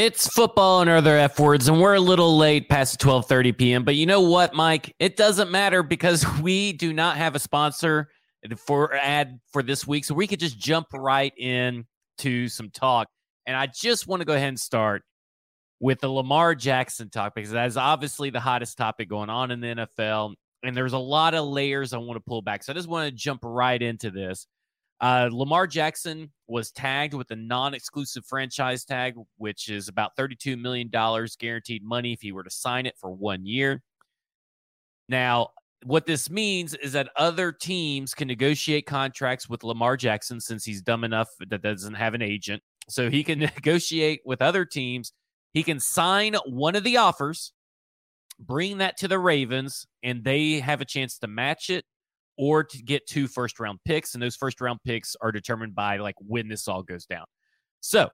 It's football and other F words, and we're a little late past 12:30 p.m. But you know what, Mike? It doesn't matter because we do not have a sponsor for ad for this week, so we could just jump right in to some talk. And I just want to go ahead and start with the Lamar Jackson talk because that is obviously the hottest topic going on in the NFL, and there's a lot of layers I want to pull back. So I just want to jump right into this. Uh, Lamar Jackson was tagged with a non exclusive franchise tag, which is about $32 million guaranteed money if he were to sign it for one year. Now, what this means is that other teams can negotiate contracts with Lamar Jackson since he's dumb enough that doesn't have an agent. So he can negotiate with other teams. He can sign one of the offers, bring that to the Ravens, and they have a chance to match it or to get two first round picks. And those first round picks are determined by like when this all goes down. So,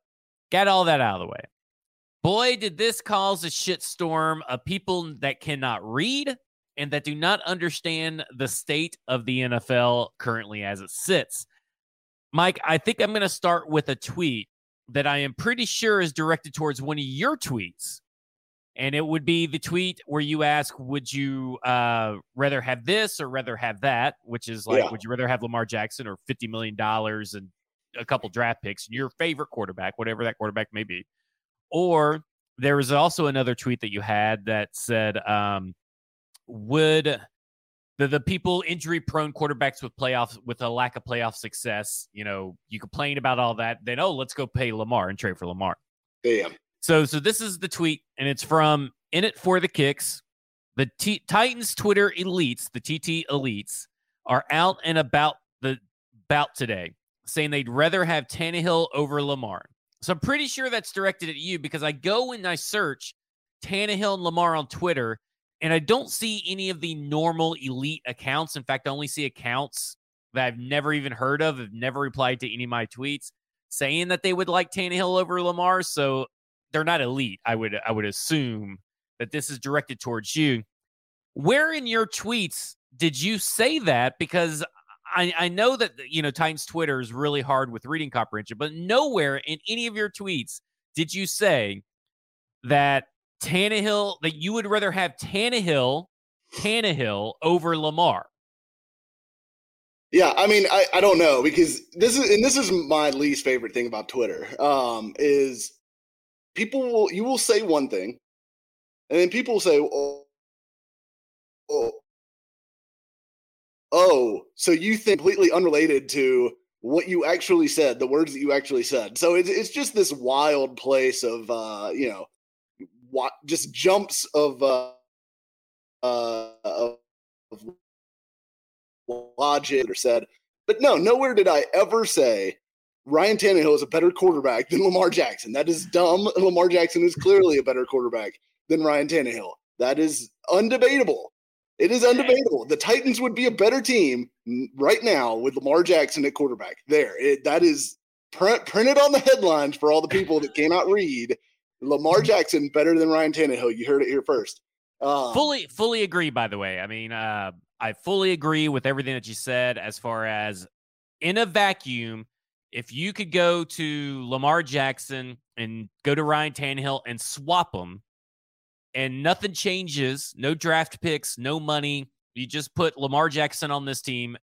got all that out of the way. Boy, did this cause a shitstorm of people that cannot read and that do not understand the state of the NFL currently as it sits. Mike, I think I'm going to start with a tweet that I am pretty sure is directed towards one of your tweets and it would be the tweet where you ask, "Would you uh, rather have this or rather have that?" Which is like, yeah. "Would you rather have Lamar Jackson or fifty million dollars and a couple draft picks, and your favorite quarterback, whatever that quarterback may be?" Or there was also another tweet that you had that said, um, "Would the the people injury prone quarterbacks with playoffs with a lack of playoff success, you know, you complain about all that, then oh, let's go pay Lamar and trade for Lamar." Damn. So, so this is the tweet, and it's from In It for the Kicks. The T- Titans Twitter elites, the TT elites, are out and about the bout today, saying they'd rather have Tannehill over Lamar. So I'm pretty sure that's directed at you because I go and I search Tannehill and Lamar on Twitter, and I don't see any of the normal elite accounts. In fact, I only see accounts that I've never even heard of, have never replied to any of my tweets saying that they would like Tannehill over Lamar. So they're not elite. I would I would assume that this is directed towards you. Where in your tweets did you say that? Because I, I know that you know Titans Twitter is really hard with reading comprehension, but nowhere in any of your tweets did you say that Tannehill that you would rather have Tannehill Tannehill over Lamar. Yeah, I mean, I, I don't know because this is and this is my least favorite thing about Twitter. Um, is people will you will say one thing, and then people will say, "Oh, oh, oh so you think completely unrelated to what you actually said, the words that you actually said." So it's it's just this wild place of uh, you know, what just jumps of uh, uh of logic or said. But no, nowhere did I ever say Ryan Tannehill is a better quarterback than Lamar Jackson. That is dumb. Lamar Jackson is clearly a better quarterback than Ryan Tannehill. That is undebatable. It is undebatable. The Titans would be a better team right now with Lamar Jackson at quarterback. There, it, that is print, printed on the headlines for all the people that cannot read. Lamar Jackson better than Ryan Tannehill. You heard it here first. Um, fully, fully agree. By the way, I mean, uh, I fully agree with everything that you said as far as in a vacuum if you could go to Lamar Jackson and go to Ryan Tannehill and swap them, and nothing changes, no draft picks, no money, you just put Lamar Jackson on this team.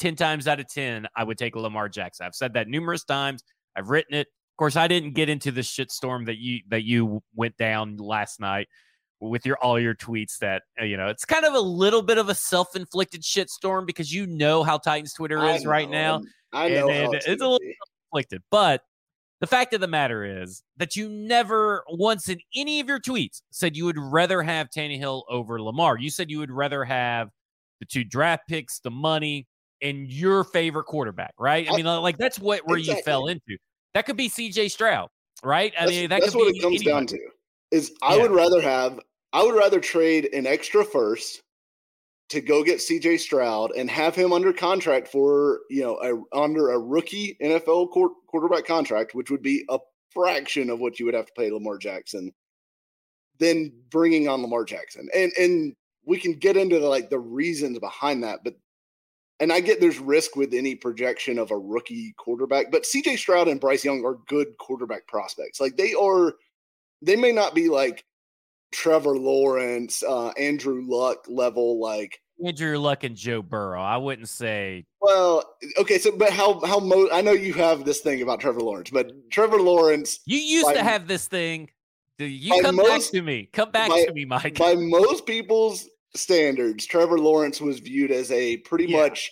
10 times out of 10, I would take Lamar Jackson. I've said that numerous times. I've written it. Of course, I didn't get into the shitstorm that you that you went down last night with your all your tweets that uh, you know it's kind of a little bit of a self-inflicted shitstorm because you know how Titans Twitter is right now. I know and, and it's, it's a little conflicted, but the fact of the matter is that you never once in any of your tweets said you would rather have Tannehill over Lamar. You said you would rather have the two draft picks, the money, and your favorite quarterback, right? I, I mean, uh, like that's what where exactly. you fell into. That could be CJ Stroud, right? I that's, mean, that that's could what be it comes down to. Is I yeah. would rather have I would rather trade an extra first to go get CJ Stroud and have him under contract for, you know, a, under a rookie NFL quarterback contract, which would be a fraction of what you would have to pay Lamar Jackson, then bringing on Lamar Jackson. And and we can get into the like the reasons behind that, but and I get there's risk with any projection of a rookie quarterback, but CJ Stroud and Bryce Young are good quarterback prospects. Like they are they may not be like Trevor Lawrence, uh, Andrew Luck level, like Andrew Luck and Joe Burrow. I wouldn't say. Well, okay, so but how how mo- I know you have this thing about Trevor Lawrence, but Trevor Lawrence. You used to have this thing. Do you come most, back to me. Come back by, to me, Mike. By most people's standards, Trevor Lawrence was viewed as a pretty yeah. much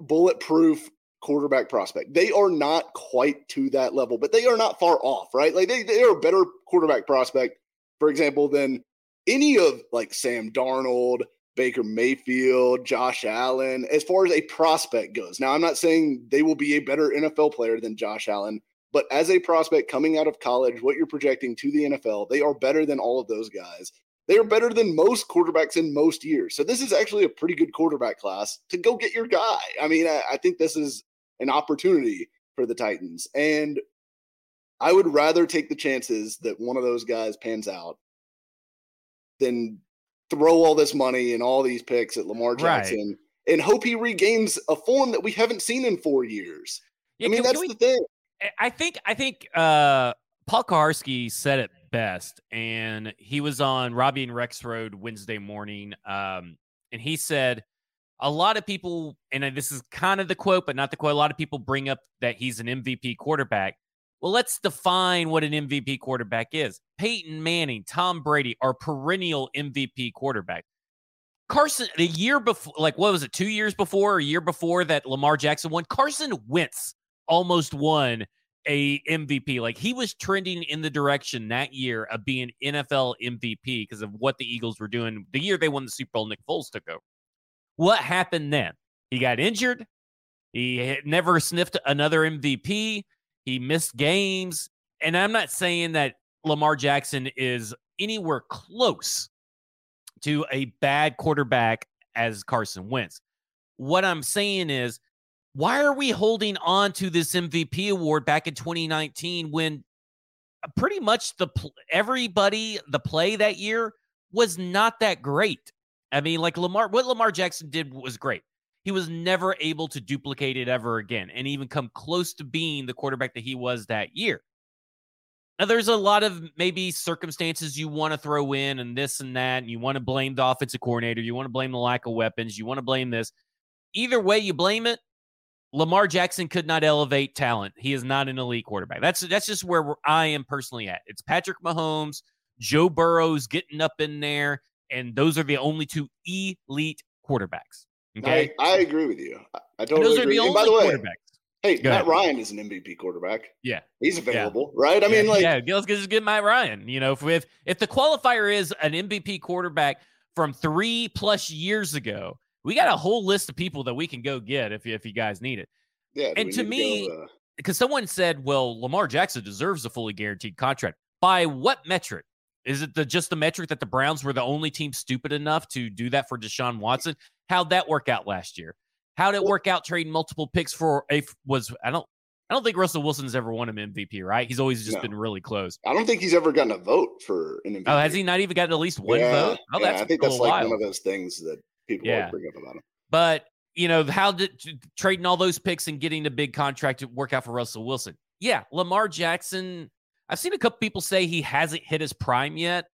bulletproof quarterback prospect. They are not quite to that level, but they are not far off, right? Like they, they are a better quarterback prospect, for example, than any of like Sam Darnold, Baker Mayfield, Josh Allen, as far as a prospect goes. Now, I'm not saying they will be a better NFL player than Josh Allen, but as a prospect coming out of college, what you're projecting to the NFL, they are better than all of those guys. They are better than most quarterbacks in most years. So this is actually a pretty good quarterback class to go get your guy. I mean, I, I think this is an opportunity for the Titans. And I would rather take the chances that one of those guys pans out than throw all this money and all these picks at Lamar Jackson right. and hope he regains a form that we haven't seen in four years. Yeah, I mean, can, that's can we, the thing. I think I think uh, Paul Kuharsky said it best, and he was on Robbie and Rex Road Wednesday morning, um, and he said a lot of people, and this is kind of the quote, but not the quote. A lot of people bring up that he's an MVP quarterback. Well, let's define what an MVP quarterback is. Peyton Manning, Tom Brady are perennial MVP quarterback. Carson, the year before, like what was it, two years before, or a year before that Lamar Jackson won, Carson Wentz almost won a MVP. Like he was trending in the direction that year of being NFL MVP because of what the Eagles were doing. The year they won the Super Bowl, Nick Foles took over. What happened then? He got injured. He never sniffed another MVP. He missed games. And I'm not saying that Lamar Jackson is anywhere close to a bad quarterback as Carson Wentz. What I'm saying is, why are we holding on to this MVP award back in 2019 when uh, pretty much the everybody the play that year was not that great? I mean, like Lamar, what Lamar Jackson did was great he was never able to duplicate it ever again and even come close to being the quarterback that he was that year. Now, there's a lot of maybe circumstances you want to throw in and this and that, and you want to blame the offensive coordinator, you want to blame the lack of weapons, you want to blame this. Either way you blame it, Lamar Jackson could not elevate talent. He is not an elite quarterback. That's that's just where I am personally at. It's Patrick Mahomes, Joe Burrow's getting up in there, and those are the only two elite quarterbacks. Okay, I, I agree with you. I, I totally those are agree. The and by the way, hey, Go Matt ahead. Ryan is an MVP quarterback. Yeah, he's available, yeah. right? I mean, like, yeah, let's just get Matt Ryan. You know, if if if the qualifier is an MVP quarterback from three plus years ago, we got a whole list of people that we can go get if if you guys need it. Yeah, and to me, uh because someone said, "Well, Lamar Jackson deserves a fully guaranteed contract." By what metric? Is it the just the metric that the Browns were the only team stupid enough to do that for Deshaun Watson? How'd that work out last year? How'd it work out trading multiple picks for a was I don't I don't think Russell Wilson's ever won an MVP, right? He's always just no. been really close. I don't think he's ever gotten a vote for an MVP. Oh, has he not even gotten at least one yeah, vote? Oh, yeah, I think that's like one of those things that people yeah. bring up about him. But you know, how did trading all those picks and getting a big contract to work out for Russell Wilson? Yeah, Lamar Jackson. I've seen a couple people say he hasn't hit his prime yet.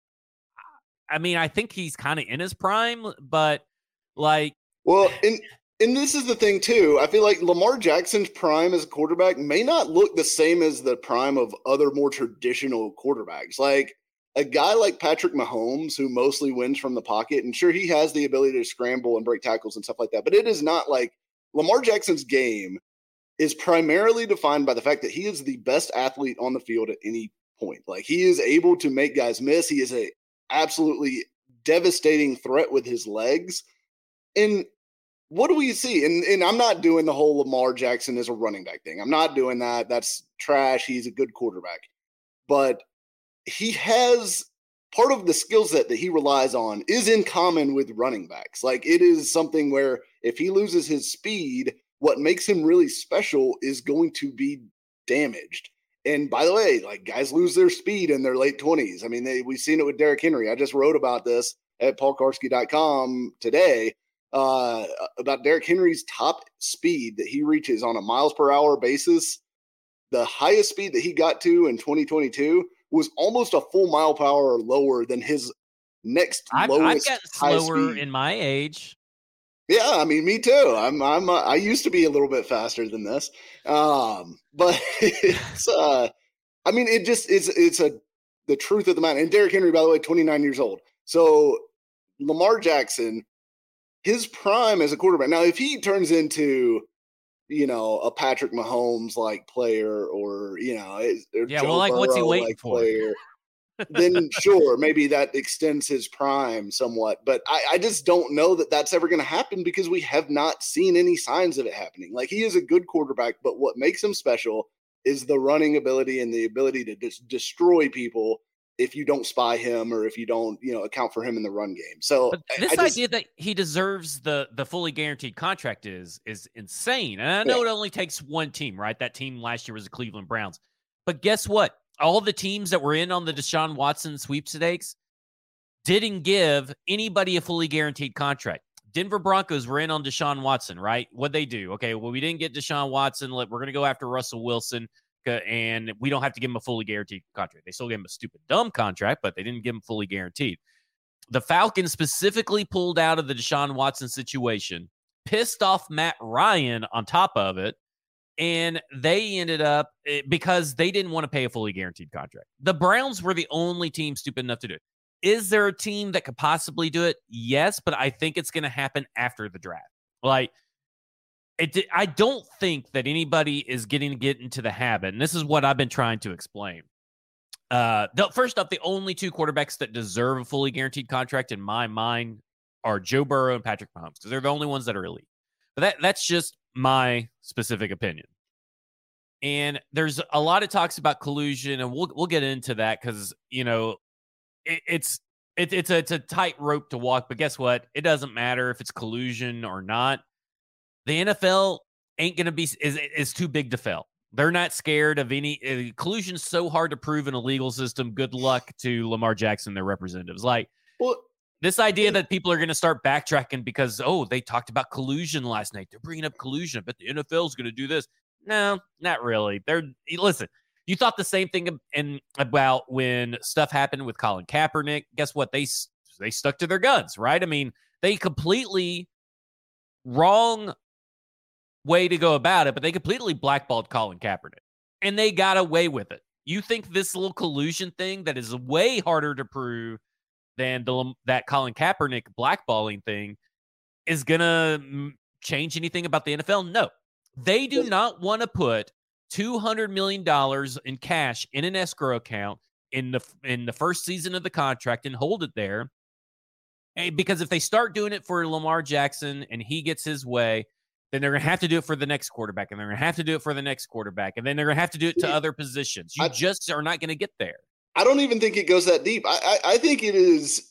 I mean, I think he's kind of in his prime, but like, well, eh, and and this is the thing too. I feel like Lamar Jackson's prime as a quarterback may not look the same as the prime of other more traditional quarterbacks. Like a guy like Patrick Mahomes, who mostly wins from the pocket, and sure he has the ability to scramble and break tackles and stuff like that, but it is not like Lamar Jackson's game is primarily defined by the fact that he is the best athlete on the field at any point. Like he is able to make guys miss. He is a absolutely devastating threat with his legs. And what do we see? And, and I'm not doing the whole Lamar Jackson as a running back thing. I'm not doing that. That's trash. He's a good quarterback. But he has part of the skill set that he relies on is in common with running backs. Like it is something where if he loses his speed, what makes him really special is going to be damaged. And by the way, like guys lose their speed in their late 20s. I mean, they, we've seen it with Derrick Henry. I just wrote about this at paulkuharsky.com today uh, about Derrick Henry's top speed that he reaches on a miles per hour basis. The highest speed that he got to in 2022 was almost a full mile per hour lower than his next I've, lowest. I've gotten slower in my age. Yeah, I mean, me too. I'm, I'm, uh, I used to be a little bit faster than this, um, but it's, uh, I mean, it just it's it's a the truth of the matter. And Derrick Henry, by the way, 29 years old. So Lamar Jackson, his prime as a quarterback. Now, if he turns into you know a Patrick Mahomes like player, or you know, or Yeah, Joe well, like, what's he waiting for? Player, then sure, maybe that extends his prime somewhat. But I, I just don't know that that's ever going to happen because we have not seen any signs of it happening. Like he is a good quarterback, but what makes him special is the running ability and the ability to just destroy people if you don't spy him or if you don't, you know, account for him in the run game. So But I- this I just- idea that he deserves the the fully guaranteed contract is is insane. And I know it only takes one team, right? That team last year was the Cleveland Browns. But guess what? All the teams that were in on the Deshaun Watson sweepstakes didn't give anybody a fully guaranteed contract. Denver Broncos were in on Deshaun Watson, right? What'd they do? Okay, well, we didn't get Deshaun Watson. We're going to go after Russell Wilson, and we don't have to give him a fully guaranteed contract. They still gave him a stupid, dumb contract, but they didn't give him fully guaranteed. The Falcons specifically pulled out of the Deshaun Watson situation, pissed off Matt Ryan on top of it, and they ended up eh, because they didn't want to pay a fully guaranteed contract. The Browns were the only team stupid enough to do it. Is there a team that could possibly do it? Yes, but I think it's going to happen after the draft. Like, it, I don't think that anybody is getting to get into the habit, and this is what I've been trying to explain. Uh, the, first up, the only two quarterbacks that deserve a fully guaranteed contract in my mind are Joe Burrow and Patrick Mahomes because they're the only ones that are elite. But that that's just my specific opinion. And there's a lot of talks about collusion, and we'll we'll get into that because you know it, it's it, it's a it's a tight rope to walk. But guess what? It doesn't matter if it's collusion or not. The NFL ain't gonna be is is too big to fail. They're not scared of any uh, collusion's so hard to prove in a legal system. Good luck to Lamar Jackson, their representatives. Like well, this idea that people are going to start backtracking because oh they talked about collusion last night. They're bringing up collusion, but the NFL is going to do this. No, not really. They're listen. You thought the same thing in about when stuff happened with Colin Kaepernick. Guess what? They they stuck to their guns, right? I mean, they completely wrong way to go about it, but they completely blackballed Colin Kaepernick, and they got away with it. You think this little collusion thing that is way harder to prove than the that Colin Kaepernick blackballing thing is gonna mm, change anything about the NFL? No, they do not want to put two hundred million dollars in cash in an escrow account in the in the first season of the contract and hold it there. Eh, because if they start doing it for Lamar Jackson and he gets his way, then they're gonna have to do it for the next quarterback, and they're gonna have to do it for the next quarterback, and then they're gonna have to do it to other positions. You I- just are not gonna get there. I don't even think it goes that deep. I, I, I think it is.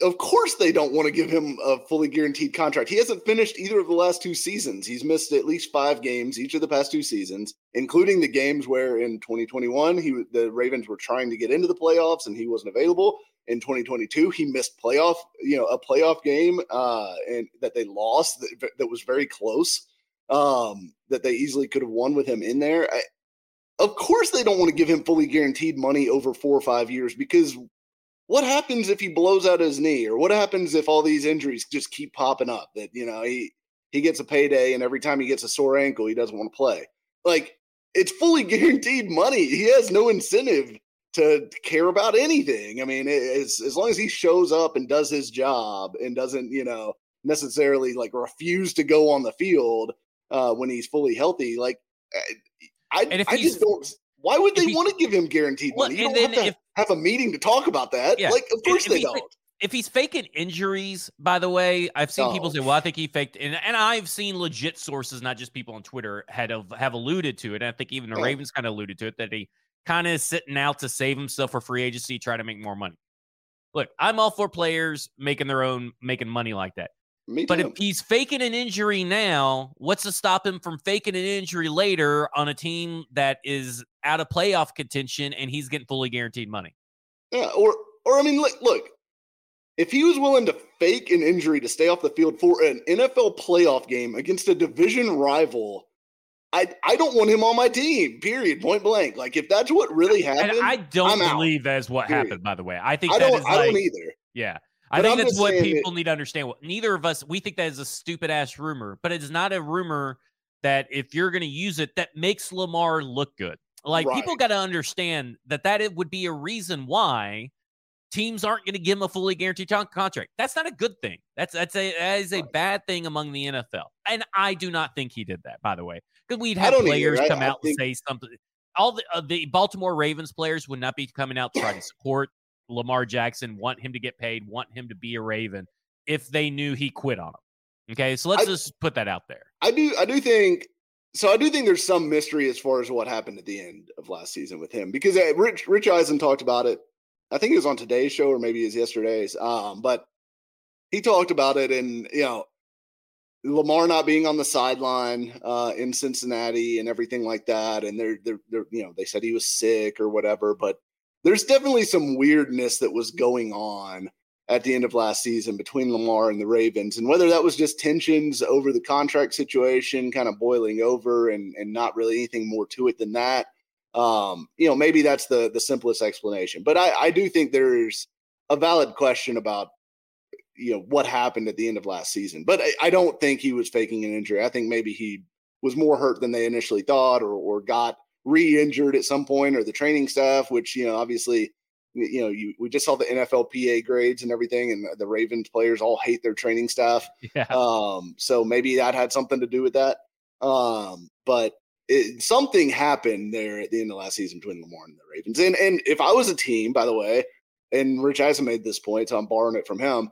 Of course, they don't want to give him a fully guaranteed contract. He hasn't finished either of the last two seasons. He's missed at least five games each of the past two seasons, including the games where in 2021 he the Ravens were trying to get into the playoffs and he wasn't available. In 2022, he missed playoff, you know, a playoff game uh, and that they lost that, that was very close. Um, that they easily could have won with him in there. I, of course they don't want to give him fully guaranteed money over four or five years because what happens if he blows out his knee or what happens if all these injuries just keep popping up that you know he he gets a payday and every time he gets a sore ankle he doesn't want to play like it's fully guaranteed money he has no incentive to care about anything i mean as, as long as he shows up and does his job and doesn't you know necessarily like refuse to go on the field uh, when he's fully healthy like I, I just don't. Why would they want to give him guaranteed money? You and then if- have a meeting to talk about that. Yeah, Like, of course if they he's- don't. if he's faking injuries, by the way, I've seen people oh. say, "Well, I think he faked," and, and I've seen legit sources, not just people on Twitter, had have, have alluded to it. And I think even the Yeah. Ravens kind of alluded to it that he kind of is sitting out to save himself for free agency, try to make more money. Look, I'm all for players making their own making money like that. But if he's faking an injury now, what's to stop him from faking an injury later on a team that is out of playoff contention and he's getting fully guaranteed money? yeah, or or I mean, look, look. If he was willing to fake an injury to stay off the field for an NFL playoff game against a division rival, I I don't want him on my team. Period. Point blank. Like if that's what really happened, and I don't I'm believe out, that's what period. happened. By the way, I think I that don't. is I like, don't either. yeah. I But think I'm that's what people need to understand. What neither of us we think that is a stupid ass rumor, but it is not a rumor that if you're going to use it, that makes Lamar look good. Like people got to understand that that it would be a reason why teams aren't going to give him a fully guaranteed contract. That's not a good thing. That's that's a that is a Right. bad thing among the NFL. And I do not think he did that. By the way, because we'd have either. players I- come I out think- and say something. All the uh, the Baltimore Ravens players would not be coming out to try to support Lamar Jackson, want him to get paid, want him to be a Raven if they knew he quit on them. Okay, so let's I- just put that out there. I do I do think so I do think there's some mystery as far as what happened at the end of last season with him because uh, Rich Rich Eisen talked about it. I think it was on today's show or maybe it was yesterday's. Um, but he talked about it and you know Lamar not being on the sideline uh, in Cincinnati and everything like that, and they're, they're they're you know they said he was sick or whatever, but there's definitely some weirdness that was going on at the end of last season between Lamar and the Ravens, and whether that was just tensions over the contract situation kind of boiling over and and not really anything more to it than that. Um, you know, maybe that's the the simplest explanation. But I, I do think there's a valid question about you know what happened at the end of last season. But I, I don't think he was faking an injury. I think maybe he was more hurt than they initially thought, or or got re-injured at some point, or the training staff, which you know obviously you know you we just saw the NFLPA grades and everything, and the Ravens players all hate their training staff. Yeah. Um, so maybe that had something to do with that. Um, but it, something happened there at the end of last season between Lamar and the Ravens. And and if I was a team, by the way, and Rich Eisen made this point, so I'm borrowing it from him.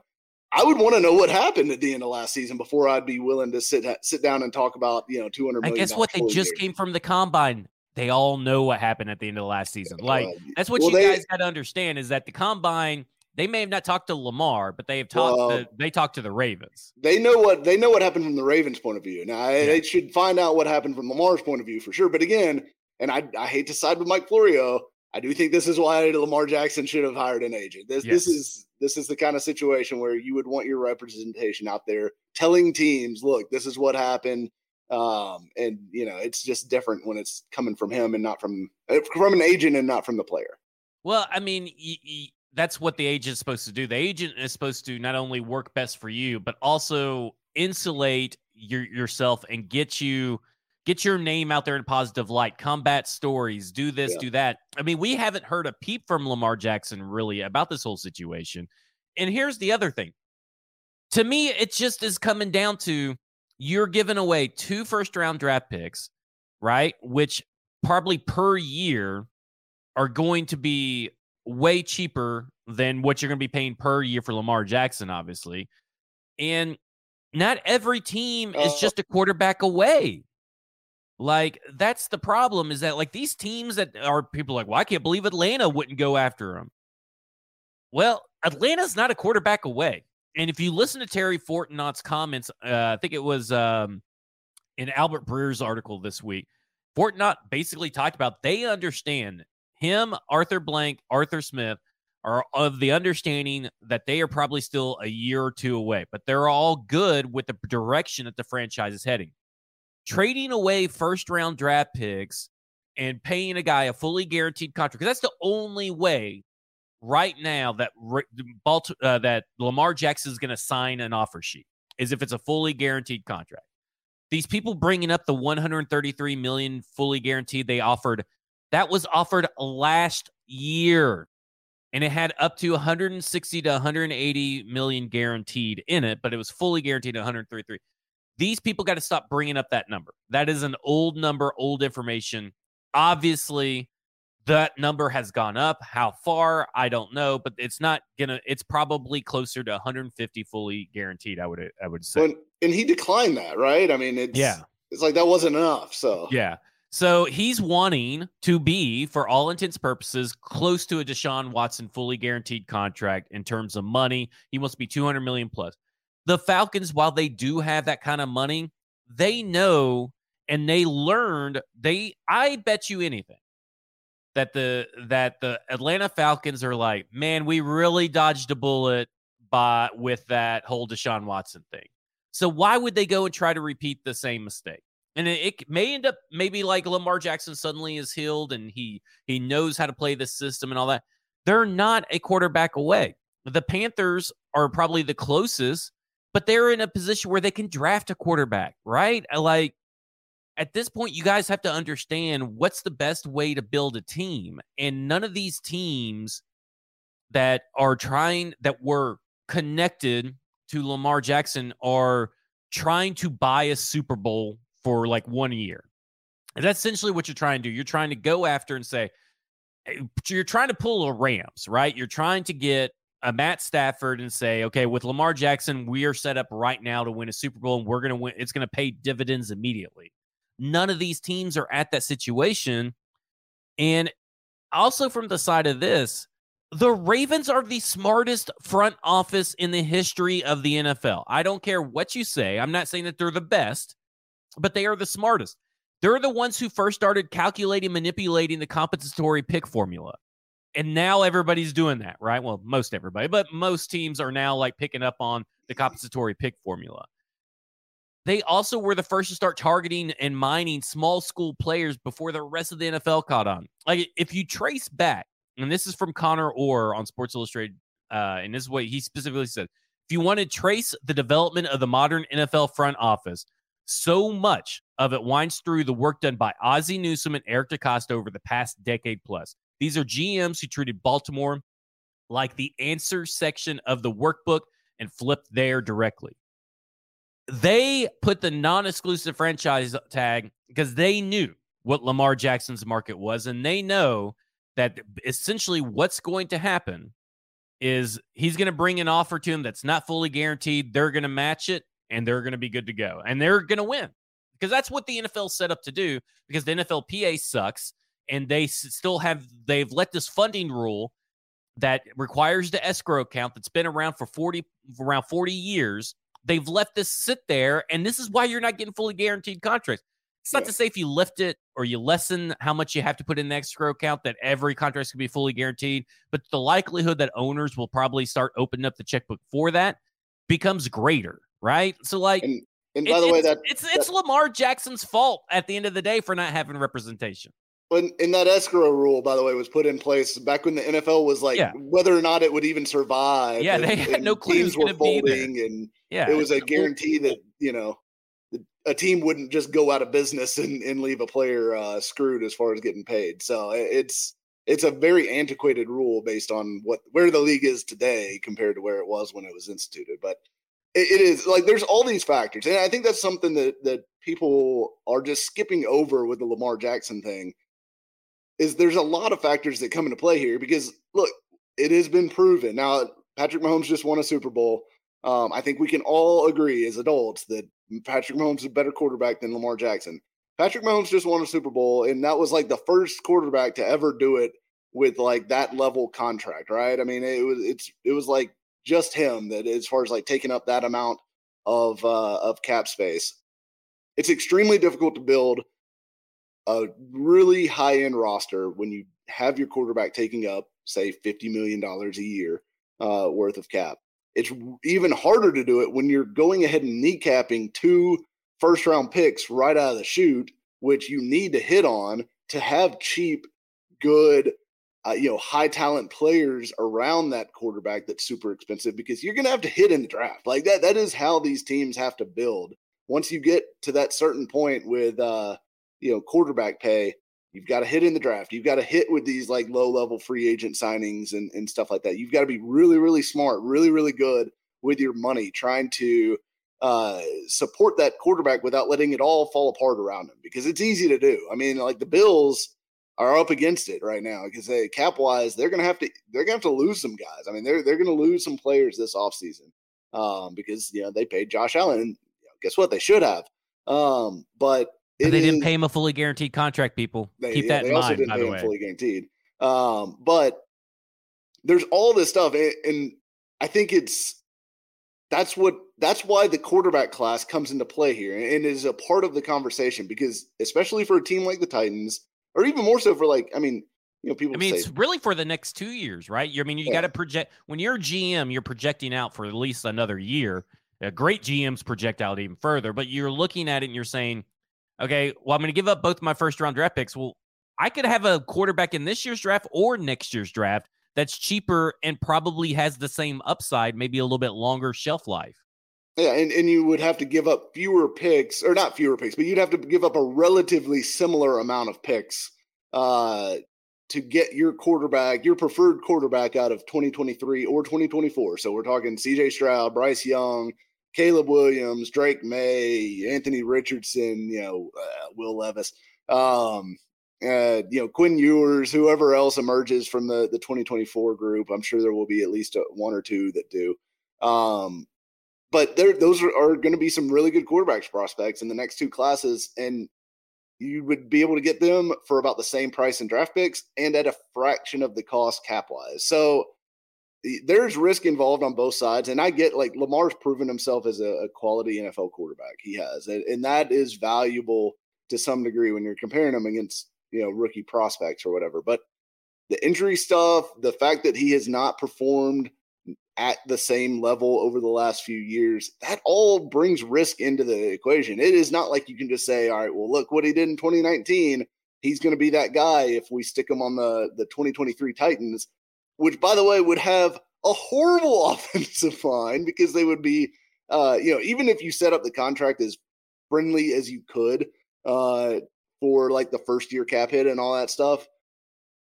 I would want to know what happened at the end of last season before I'd be willing to sit sit down and talk about you know 200 I guess what they just guaranteed. came from the combine. They all know what happened at the end of the last season. Like that's what well, you they- guys got to understand is that the combine. They may have not talked to Lamar, but they have talked. Well, to, they talked to the Ravens. they know what they know what happened from the Ravens' point of view. Now Yeah. they should find out what happened from Lamar's point of view for sure. But again, and I I hate to side with Mike Florio. I do think this is why Lamar Jackson should have hired an agent. This Yes. this is this is the kind of situation where you would want your representation out there telling teams, look, this is what happened. Um, and you know, it's just different when it's coming from him and not from uh, from an agent and not from the player. Well, I mean, y- y- that's what the agent's supposed to do. The agent is supposed to not only work best for you, but also insulate your, yourself and get you get your name out there in positive light. Combat stories, do this, Yeah. do that. I mean, we haven't heard a peep from Lamar Jackson really about this whole situation. And here's the other thing. To me, it just is coming down to you're giving away two first round draft picks, right? Which probably per year are going to be way cheaper than what you're going to be paying per year for Lamar Jackson, obviously. And not every team is just a quarterback away. Like that's the problem is that like these teams that are people like, well, I can't believe Atlanta wouldn't go after him. Well, Atlanta's not a quarterback away. And if you listen to Terry Fontenot's comments, uh, I think it was um, in Albert Breer's article this week, Fontenot basically talked about they understand him, Arthur Blank, Arthur Smith are of the understanding that they are probably still a year or two away, but they're all good with the direction that the franchise is heading. Trading away first round draft picks and paying a guy a fully guaranteed contract, because that's the only way right now that uh, that Lamar Jackson is going to sign an offer sheet is if it's a fully guaranteed contract. These people bringing up the 133 million fully guaranteed they offered, that was offered last year, and it had up to 160 to 180 million guaranteed in it, but it was fully guaranteed at 133. These people got to stop bringing up that number. That is an old number, old information. Obviously, that number has gone up. How far? I don't know, but it's not gonna. It's probably closer to 150 fully guaranteed. I would. I would say. When, and he declined that, right? I mean, it's Yeah. it's like that wasn't enough. So Yeah. So he's wanting to be, for all intents and purposes, close to a Deshaun Watson fully guaranteed contract in terms of money. He wants to be 200 million plus. The Falcons, while they do have that kind of money, they know and they learned. They, I bet you anything that the that the Atlanta Falcons are like, man, we really dodged a bullet by with that whole Deshaun Watson thing. So why would they go and try to repeat the same mistake? And it, it, may end up maybe like Lamar Jackson suddenly is healed and he he knows how to play the system and all that. They're not a quarterback away. The Panthers are probably the closest, but they're in a position where they can draft a quarterback, right? Like at this point, you guys have to understand what's the best way to build a team. And none of these teams that are trying, that were connected to Lamar Jackson, are trying to buy a Super Bowl for like one year. And that's essentially what you're trying to do. You're trying to go after and say, you're trying to pull a Rams, right? You're trying to get a Matt Stafford and say, okay, with Lamar Jackson, we are set up right now to win a Super Bowl and we're going to win. It's going to pay dividends immediately. None of these teams are at that situation. And also from the side of this, the Ravens are the smartest front office in the history of the NFL. I don't care what you say. I'm not saying that they're the best, but they are the smartest. They're the ones who first started calculating, manipulating the compensatory pick formula. And now everybody's doing that, right? Well, most everybody, but most teams are now like picking up on the compensatory pick formula. They also were the first to start targeting and mining small school players before the rest of the NFL caught on. Like if you trace back, and this is from Connor Orr on Sports Illustrated, uh, and this is what he specifically said. If you want to trace the development of the modern NFL front office, so much of it winds through the work done by Ozzie Newsome and Eric DeCosta over the past decade plus. These are GMs who treated Baltimore like the answer section of the workbook and flipped there directly. They put the non exclusive franchise tag because they knew what Lamar Jackson's market was. And they know that essentially what's going to happen is he's going to bring an offer to him that's not fully guaranteed. They're going to match it and they're going to be good to go. And they're going to win because that's what the NFL set up to do because the NFLPA sucks and they still have they've let this funding rule that requires the escrow account that's been around for 40 around 40 years they've left this sit there and this is why you're not getting fully guaranteed contracts. It's not yeah. to say if you lift it or you lessen how much you have to put in the escrow account that every contract can be fully guaranteed but the likelihood that owners will probably start opening up the checkbook for that becomes greater right? So like and, and by it, the way that it's it's that, lamar jackson's fault at the end of the day for not having representation when in that escrow rule, by the way, was put in place back when the NFL was like yeah. whether or not it would even survive. Yeah, and, they had no clue teams were folding, and yeah, it was a guarantee that you know a team wouldn't just go out of business and, and leave a player uh, screwed as far as getting paid. So it's it's a very antiquated rule based on what where the league is today compared to where it was when it was instituted. But it, it is like there's all these factors, and I think that's something that that people are just skipping over with the Lamar Jackson thing is there's a lot of factors that come into play here because look, it has been proven. Now, Patrick Mahomes just won a Super Bowl. Um, I think we can all agree as adults that Patrick Mahomes is a better quarterback than Lamar Jackson. Patrick Mahomes just won a Super Bowl, and that was like the first quarterback to ever do it with like that level contract, right? I mean, it was it's it was like just him that as far as like taking up that amount of uh, of cap space. It's extremely difficult to build a really high end roster when you have your quarterback taking up, say, $50 million a year uh, worth of cap. It's even harder to do it when you're going ahead and kneecapping two first round picks right out of the chute, which you need to hit on to have cheap, good, uh, you know, high talent players around that quarterback that's super expensive because you're going to have to hit in the draft. Like that, that is how these teams have to build. Once you get to that certain point with, uh, you know quarterback pay you've got to hit in the draft you've got to hit with these like low level free agent signings and, and stuff like that you've got to be really really smart really really good with your money trying to uh, support that quarterback without letting it all fall apart around him because it's easy to do i mean like the bills are up against it right now because they cap wise they're gonna have to they're gonna have to lose some guys i mean they're they're gonna lose some players this offseason um, because you know they paid josh allen and you know, guess what they should have um, but they is, didn't pay him a fully guaranteed contract. People they, keep yeah, that in mind. by the way, fully guaranteed. Um, but there's all this stuff, and, and I think it's that's what that's why the quarterback class comes into play here and is a part of the conversation because especially for a team like the Titans, or even more so for like, I mean, you know, people. I mean, say, it's really for the next two years, right? You, I mean, you yeah. got to project when you're a GM, you're projecting out for at least another year. Uh, great GMs project out even further, but you're looking at it and you're saying, Okay, well, I'm going to give up both my first round draft picks. Well, I could have a quarterback in this year's draft or next year's draft that's cheaper and probably has the same upside, maybe a little bit longer shelf life. Yeah, and, and you would have to give up fewer picks, or not fewer picks, but you'd have to give up a relatively similar amount of picks uh, to get your quarterback, your preferred quarterback out of 2023 or 2024. So we're talking CJ Stroud, Bryce Young, Caleb Williams, Drake Maye, Anthony Richardson, you know, uh, Will Levis, um, uh, you know, Quinn Ewers, whoever else emerges from the, the 2024 group. I'm sure there will be at least a, one or two that do. Um, but there, those are, are going to be some really good quarterbacks prospects in the next two classes. And you would be able to get them for about the same price in draft picks and at a fraction of the cost cap wise. So there's risk involved on both sides. And I get like Lamar's proven himself as a, a quality NFL quarterback. He has, and, and, that is valuable to some degree when you're comparing him against, you know, rookie prospects or whatever. But the injury stuff, the fact that he has not performed at the same level over the last few years, that all brings risk into the equation. It is not like you can just say, all right, well, look what he did in 2019. He's going to be that guy if we stick him on the, the 2023 Titans, which, by the way, would have a horrible offensive line because they would be, uh, you know, even if you set up the contract as friendly as you could uh, for like the first year cap hit and all that stuff.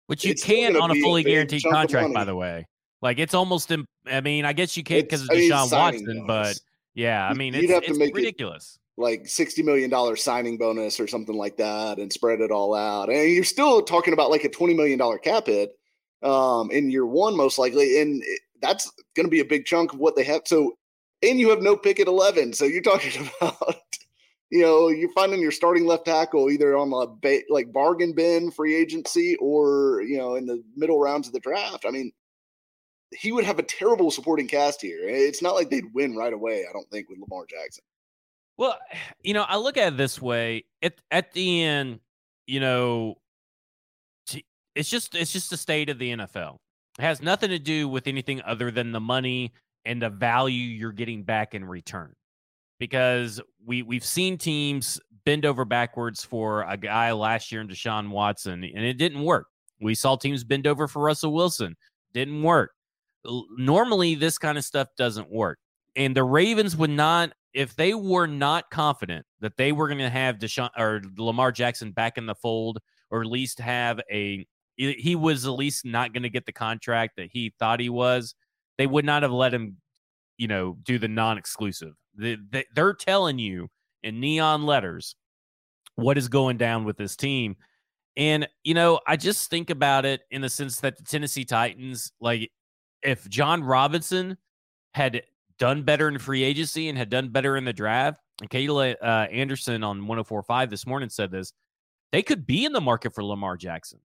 Which you can on a fully guaranteed contract, by the way. Like it's almost. I mean, I guess you can't because of Deshaun Watson, but yeah, I mean, you'd it's, it's ridiculous. It like sixty million dollar signing bonus or something like that, and spread it all out. And you're still talking about like a twenty million dollar cap hit um, in year one, most likely, and that's going to be a big chunk of what they have. So, and you have no pick at eleven, so you're talking about. You know, you're finding your starting left tackle either on the ba- like bargain bin free agency or you know in the middle rounds of the draft. I mean, he would have a terrible supporting cast here. It's not like they'd win right away, I don't think, with Lamar Jackson. Well, you know, I look at it this way. At at the end, you know, it's just it's just the state of the NFL. It has nothing to do with anything other than the money and the value you're getting back in return. Because we we've seen teams bend over backwards for a guy last year in Deshaun Watson, and it didn't work. We saw teams bend over for Russell Wilson, didn't work normally this kind of stuff doesn't work. And the Ravens would not, if they were not confident that they were going to have Deshaun or Lamar Jackson back in the fold, or at least have a, he was at least not going to get the contract that he thought he was, they would not have let him, you know, do the non-exclusive. They, they, they're telling you in neon letters what is going down with this team. And, you know, I just think about it in the sense that the Tennessee Titans, like, if Jon Robinson had done better in free agency and had done better in the draft, and Kayla uh, Anderson on 104.5 this morning said this, they could be in the market for Lamar Jackson.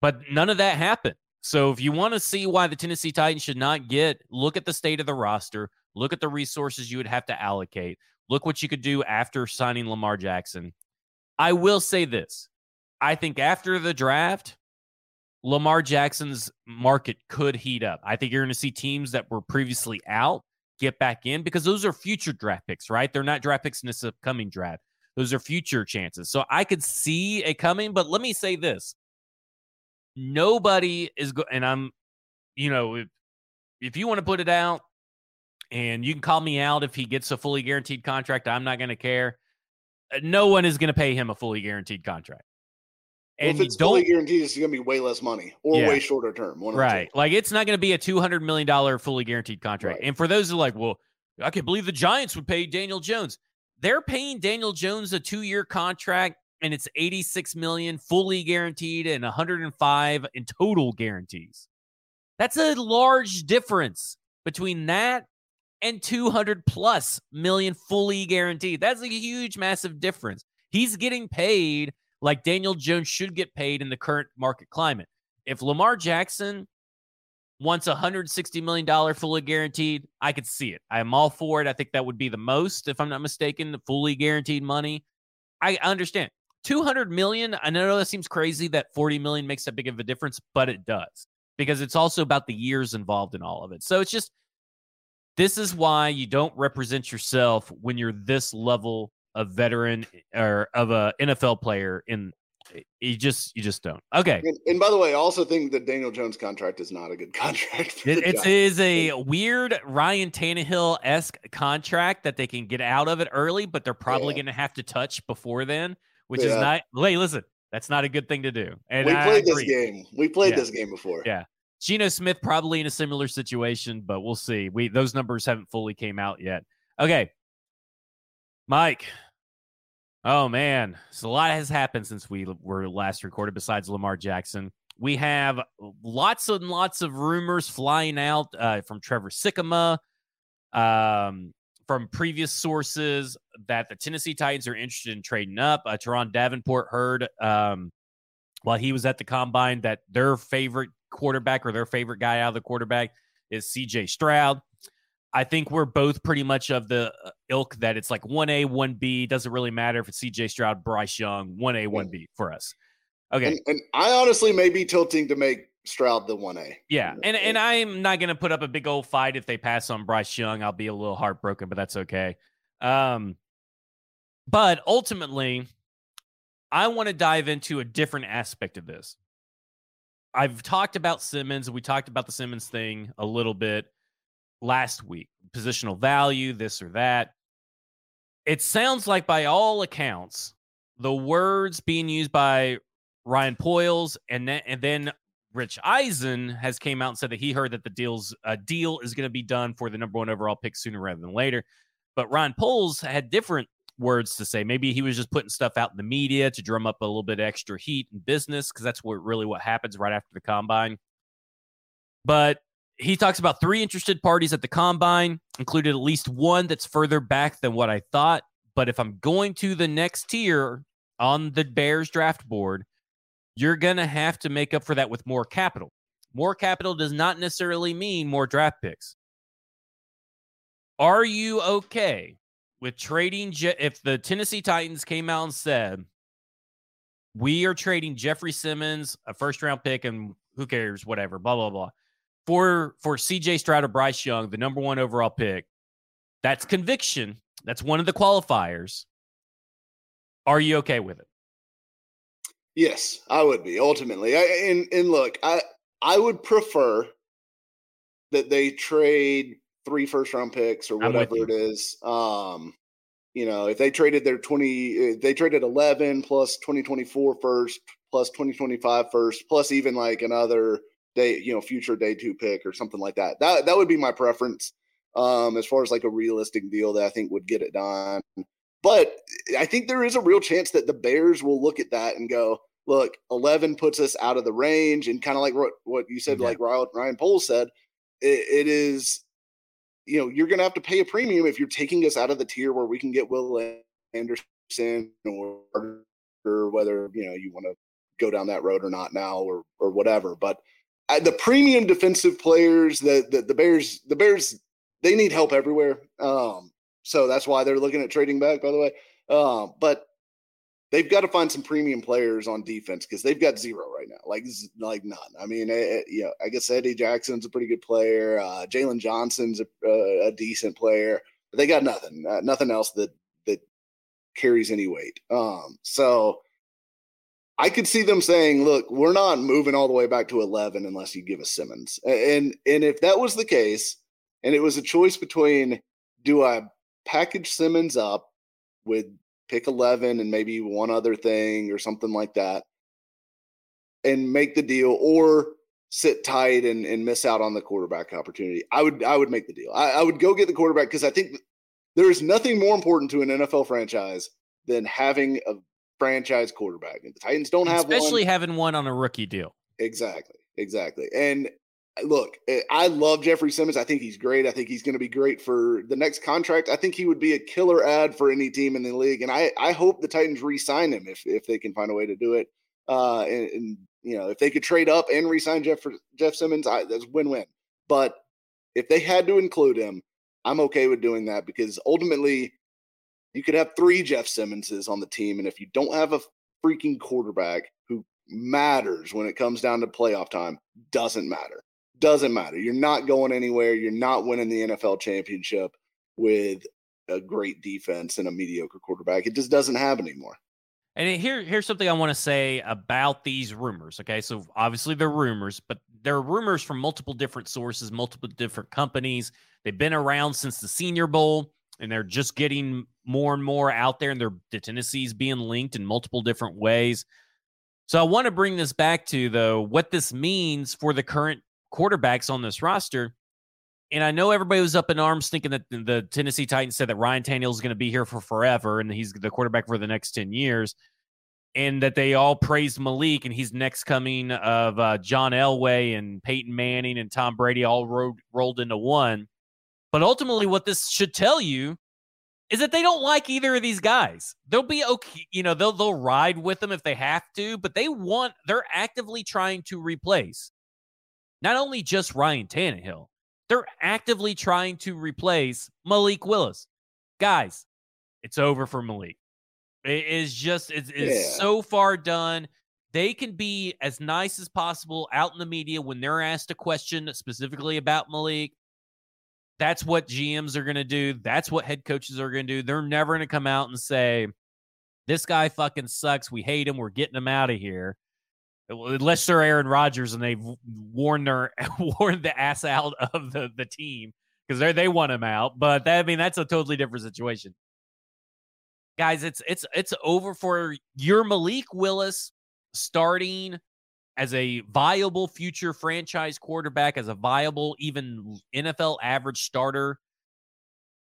But none of that happened. So if you want to see why the Tennessee Titans should not get, look at the state of the roster, look at the resources you would have to allocate, look what you could do after signing Lamar Jackson. I will say this. I think after the draft, Lamar Jackson's market could heat up. I think you're going to see teams that were previously out get back in because those are future draft picks, right? They're not draft picks in this upcoming draft. Those are future chances. So I could see it coming, but let me say this. Nobody is going, and I'm, you know, if, if you want to put it out and you can call me out if he gets a fully guaranteed contract, I'm not going to care. Uh, no one is going to pay him a fully guaranteed contract. Well, and if it's fully guaranteed, it's going to be way less money or yeah. way shorter term. right. Like it's not going to be a $200 million fully guaranteed contract. Right. And for those who are like, well, I can't believe the Giants would pay Daniel Jones. They're paying Daniel Jones a two year contract and it's 86 million fully guaranteed and 105 in total guarantees. That's a large difference between that and 200 plus million fully guaranteed. That's a huge, massive difference. He's getting paid like Daniel Jones should get paid in the current market climate. If Lamar Jackson wants $160 million fully guaranteed, I could see it. I am all for it. I think that would be the most, if I'm not mistaken, the fully guaranteed money. I understand. 200 million, I know that seems crazy that 40 million makes that big of a difference, but it does because it's also about the years involved in all of it. So it's just this is why you don't represent yourself when you're this level of veteran eh, or of a NFL player in eh, you just you just don't. Okay. And, and, by the way, I also think that Daniel Jones contract is not a good contract. It, it is a weird Ryan Tannehill esque contract that they can get out of it early, but they're probably yeah. going to have to touch before then, which yeah. is not. Hey, listen, that's not a good thing to do. And we played this game. We played yeah. this game before. Yeah. Geno Smith probably in a similar situation, but we'll see. We those numbers haven't fully came out yet. Okay. Mike, Oh man, so a lot has happened since we were last recorded. Besides Lamar Jackson, we have lots and lots of rumors flying out uh, from Trevor Sikkema, um, from previous sources that the Tennessee Titans are interested in trading up. Uh, Turron Davenport heard um, while he was at the combine that their favorite quarterback or their favorite guy out of the quarterback is C.J. Stroud. I think we're both pretty much of the uh, ilk that it's like 1A, 1B. Doesn't really matter if it's CJ Stroud, Bryce Young, 1A, 1B for us. Okay. And, and, I honestly may be tilting to make Stroud the 1A. Yeah. And, and I'm not going to put up a big old fight if they pass on Bryce Young. I'll be a little heartbroken, but that's okay. Um, but ultimately, I want to dive into a different aspect of this. I've talked about Simmons. We talked about the Simmons thing a little bit last week positional value, this or that. It sounds like, by all accounts, the words being used by Ryan Poles and then, and then Rich Eisen has came out and said that he heard that the deal's uh, deal is going to be done for the number one overall pick sooner rather than later. But Ron Poles had different words to say. Maybe he was just putting stuff out in the media to drum up a little bit extra heat and business because that's what really what happens right after the combine. But he talks about three interested parties at the combine, included at least one that's further back than what I thought. But if I'm going to the next tier on the Bears draft board, you're going to have to make up for that with more capital. More capital does not necessarily mean more draft picks. Are you okay with trading? Je- if the Tennessee Titans came out and said, we are trading Jeffrey Simmons, a first round pick, and who cares, whatever, blah, blah, blah for for CJ Stroud or Bryce Young, the number one overall pick, that's conviction. That's one of the qualifiers. Are you okay with it? Yes, I would be ultimately. I, and and look, I I would prefer that they trade three first round picks or whatever it is. Um, you know, if they traded their 20, they traded 11 plus 2024 first, plus 2025 first, plus even like another day, you know, future day two pick or something like that. That that would be my preference um, as far as like a realistic deal that I think would get it done. But I think there is a real chance that the Bears will look at that and go, look, 11 puts us out of the range. And kind of like what, what you said, yeah. like Ryan Poles said, it, it is, you know, you're going to have to pay a premium if you're taking us out of the tier where we can get Will Anderson or, or whether, you know, you want to go down that road or not now or, or whatever. But the premium defensive players, the, the the Bears, the Bears, they need help everywhere. Um, so that's why they're looking at trading back. By the way, um, but they've got to find some premium players on defense because they've got zero right now, like like none. I mean, it, eh, eh, you know, I guess Eddie Jackson's a pretty good player. Uh, Jaylon Johnson's a, a, a, decent player, but they got nothing, uh, nothing else that that carries any weight. Um, so I could see them saying, "Look, we're not moving all the way back to 11 unless you give us Simmons." And and if that was the case, and it was a choice between do I package Simmons up with pick 11 and maybe one other thing or something like that and make the deal or sit tight and, and miss out on the quarterback opportunity. I would I would make the deal. I, I would go get the quarterback because I think there is nothing more important to an NFL franchise than having a franchise quarterback. And the Titans don't have especially one. having one on a rookie deal. Exactly, exactly. And look, eh, I love Jeffrey Simmons. I think he's great. I think he's going to be great for the next contract. I think he would be a killer ad for any team in the league. And I, I hope the Titans re-sign him if if they can find a way to do it. Uh, and, and you know, if they could trade up and re-sign Jeff Jeff Simmons, I, that's win-win. But if they had to include him, I'm okay with doing that because ultimately you could have three Jeff Simmonses on the team, and if you don't have a freaking quarterback who matters when it comes down to playoff time, doesn't matter. Doesn't matter. You're not going anywhere. You're not winning the NFL championship with a great defense and a mediocre quarterback. It just doesn't have anymore. And here, here's something I want to say about these rumors. Okay, so obviously they're rumors, but they're rumors from multiple different sources, multiple different companies. They've been around since the Senior Bowl, and they're just getting more and more out there, and they're the Tennessee's being linked in multiple different ways. So I want to bring this back to though what this means for the current quarterbacks on this roster. And I know everybody was up in arms thinking that the Tennessee Titans said that Ryan Tannehill is going to be here for forever and he's the quarterback for the next 10 years. And that they all praised Malik and he's next coming of uh, John Elway and Peyton Manning and Tom Brady all ro- rolled into one. But ultimately, what this should tell you is that they don't like either of these guys. They'll be okay, you know, they'll they'll ride with them if they have to, but they want they're actively trying to replace not only just Ryan Tannehill, they're actively trying to replace Malik Willis. Guys, it's over for Malik. It is just it's, it's yeah. so far done. They can be as nice as possible out in the media when they're asked a question specifically about Malik. That's what GMs are going to do. That's what head coaches are going to do. They're never going to come out and say, this guy fucking sucks. We hate him. We're getting him out of here unless they're Aaron Rodgers and they've worn their worn the ass out of the the team because they they want him out. But that, I mean, that's a totally different situation. Guys, it's it's it's over for your Malik Willis starting as a viable future franchise quarterback, as a viable even NFL average starter.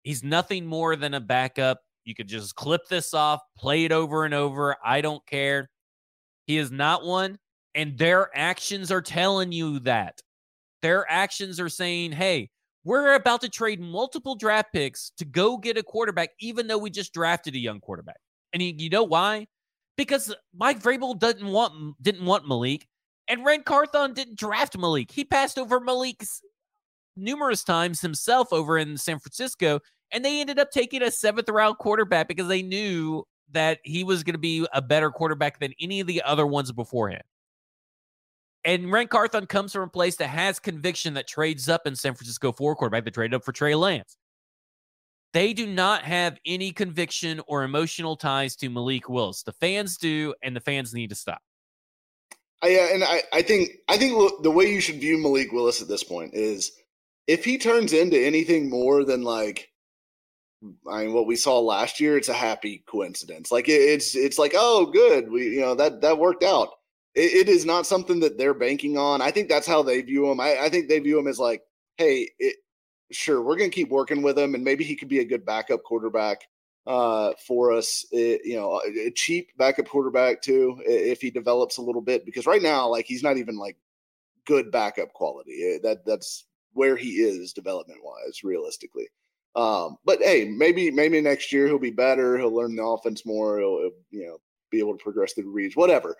He's nothing more than a backup. You could just clip this off, play it over and over. I don't care. He is not one. And their actions are telling you that. Their actions are saying, hey, we're about to trade multiple draft picks to go get a quarterback, even though we just drafted a young quarterback. And you, you know why? Because Mike Vrabel didn't want didn't want Malik, and Ran Carthon didn't draft Malik. He passed over Malik numerous times himself over in San Francisco, and they ended up taking a seventh round quarterback because they knew that he was going to be a better quarterback than any of the other ones beforehand. And Ran Carthon comes from a place that has conviction that trades up in San Francisco for a quarterback that traded up for Trey Lance. They do not have any conviction or emotional ties to Malik Willis. The fans do, and the fans need to stop. Uh, yeah, and I, I think I think the way you should view Malik Willis at this point is if he turns into anything more than like I mean, what we saw last year, it's a happy coincidence. Like it's it's like, oh, good, we you know that that worked out. It, it is not something that they're banking on. I think that's how they view him. I, I think they view him as like, hey, it, sure, we're gonna keep working with him, and maybe he could be a good backup quarterback uh, for us. It, you know, a cheap backup quarterback too, if he develops a little bit. Because right now, like he's not even like good backup quality. That that's where he is development wise, realistically. Um, but hey, maybe maybe next year he'll be better. He'll learn the offense more. He'll you know be able to progress through the reads, whatever.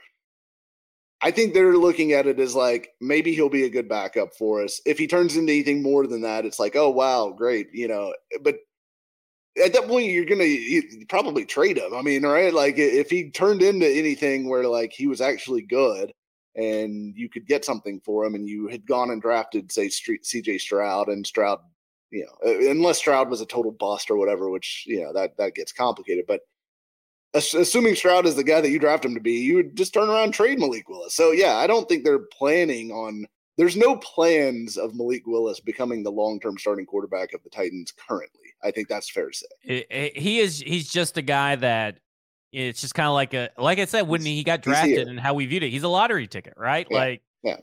I think they're looking at it as like maybe he'll be a good backup for us. If he turns into anything more than that, it's like, oh wow, great, you know. But at that point, you're gonna probably trade him. I mean, right? Like if he turned into anything where like he was actually good, and you could get something for him, and you had gone and drafted, say, C.J. Stroud, and Stroud you know, unless Stroud was a total bust or whatever, which you know that that gets complicated. But assuming Stroud is the guy that you draft him to be, you would just turn around and trade Malik Willis. So yeah, I don't think they're planning on. There's no plans of Malik Willis becoming the long-term starting quarterback of the Titans currently. I think that's fair to say. It, it, he is. He's just a guy that it's just kind of like a like I said when he got drafted and how we viewed it. He's a lottery ticket, right? Yeah. Like yeah.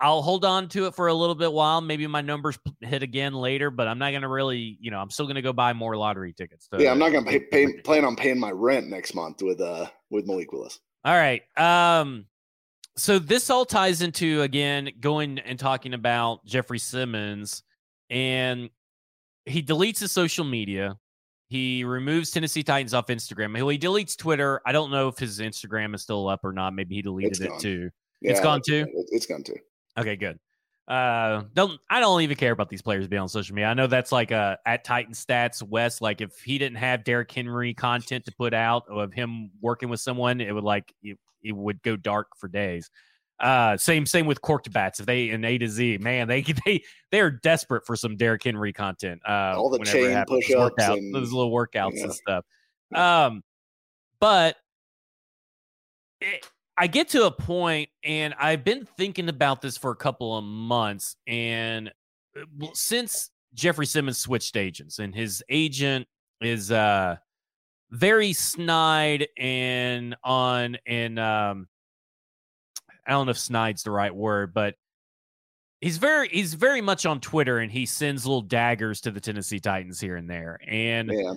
I'll hold on to it for a little bit while. Maybe my numbers hit again later, but I'm not going to really, you know, I'm still going to go buy more lottery tickets. To, yeah, I'm not going to pay, pay, plan on paying my rent next month with uh with Malik Willis. All right. Um, so this all ties into again going and talking about Jeffrey Simmons, and he deletes his social media. He removes Tennessee Titans off Instagram. He deletes Twitter. I don't know if his Instagram is still up or not. Maybe he deleted it too. Yeah, it's gone too. It's gone too. Okay, good. Uh, don't I don't even care about these players being on social media. I know that's like a at Titan Stats West. Like if he didn't have Derrick Henry content to put out of him working with someone, it would like it, it would go dark for days. Uh, same same with corked bats. If they in A to Z, man, they they they are desperate for some Derrick Henry content. Uh, All the chain push ups, those little workouts yeah. and stuff. Um, but it, I get to a point, and I've been thinking about this for a couple of months, and uh, since Jeffrey Simmons switched agents, and his agent is uh very snide and on and um I don't know if snide's the right word, but he's very he's very much on Twitter and he sends little daggers to the Tennessee Titans here and there. And yeah.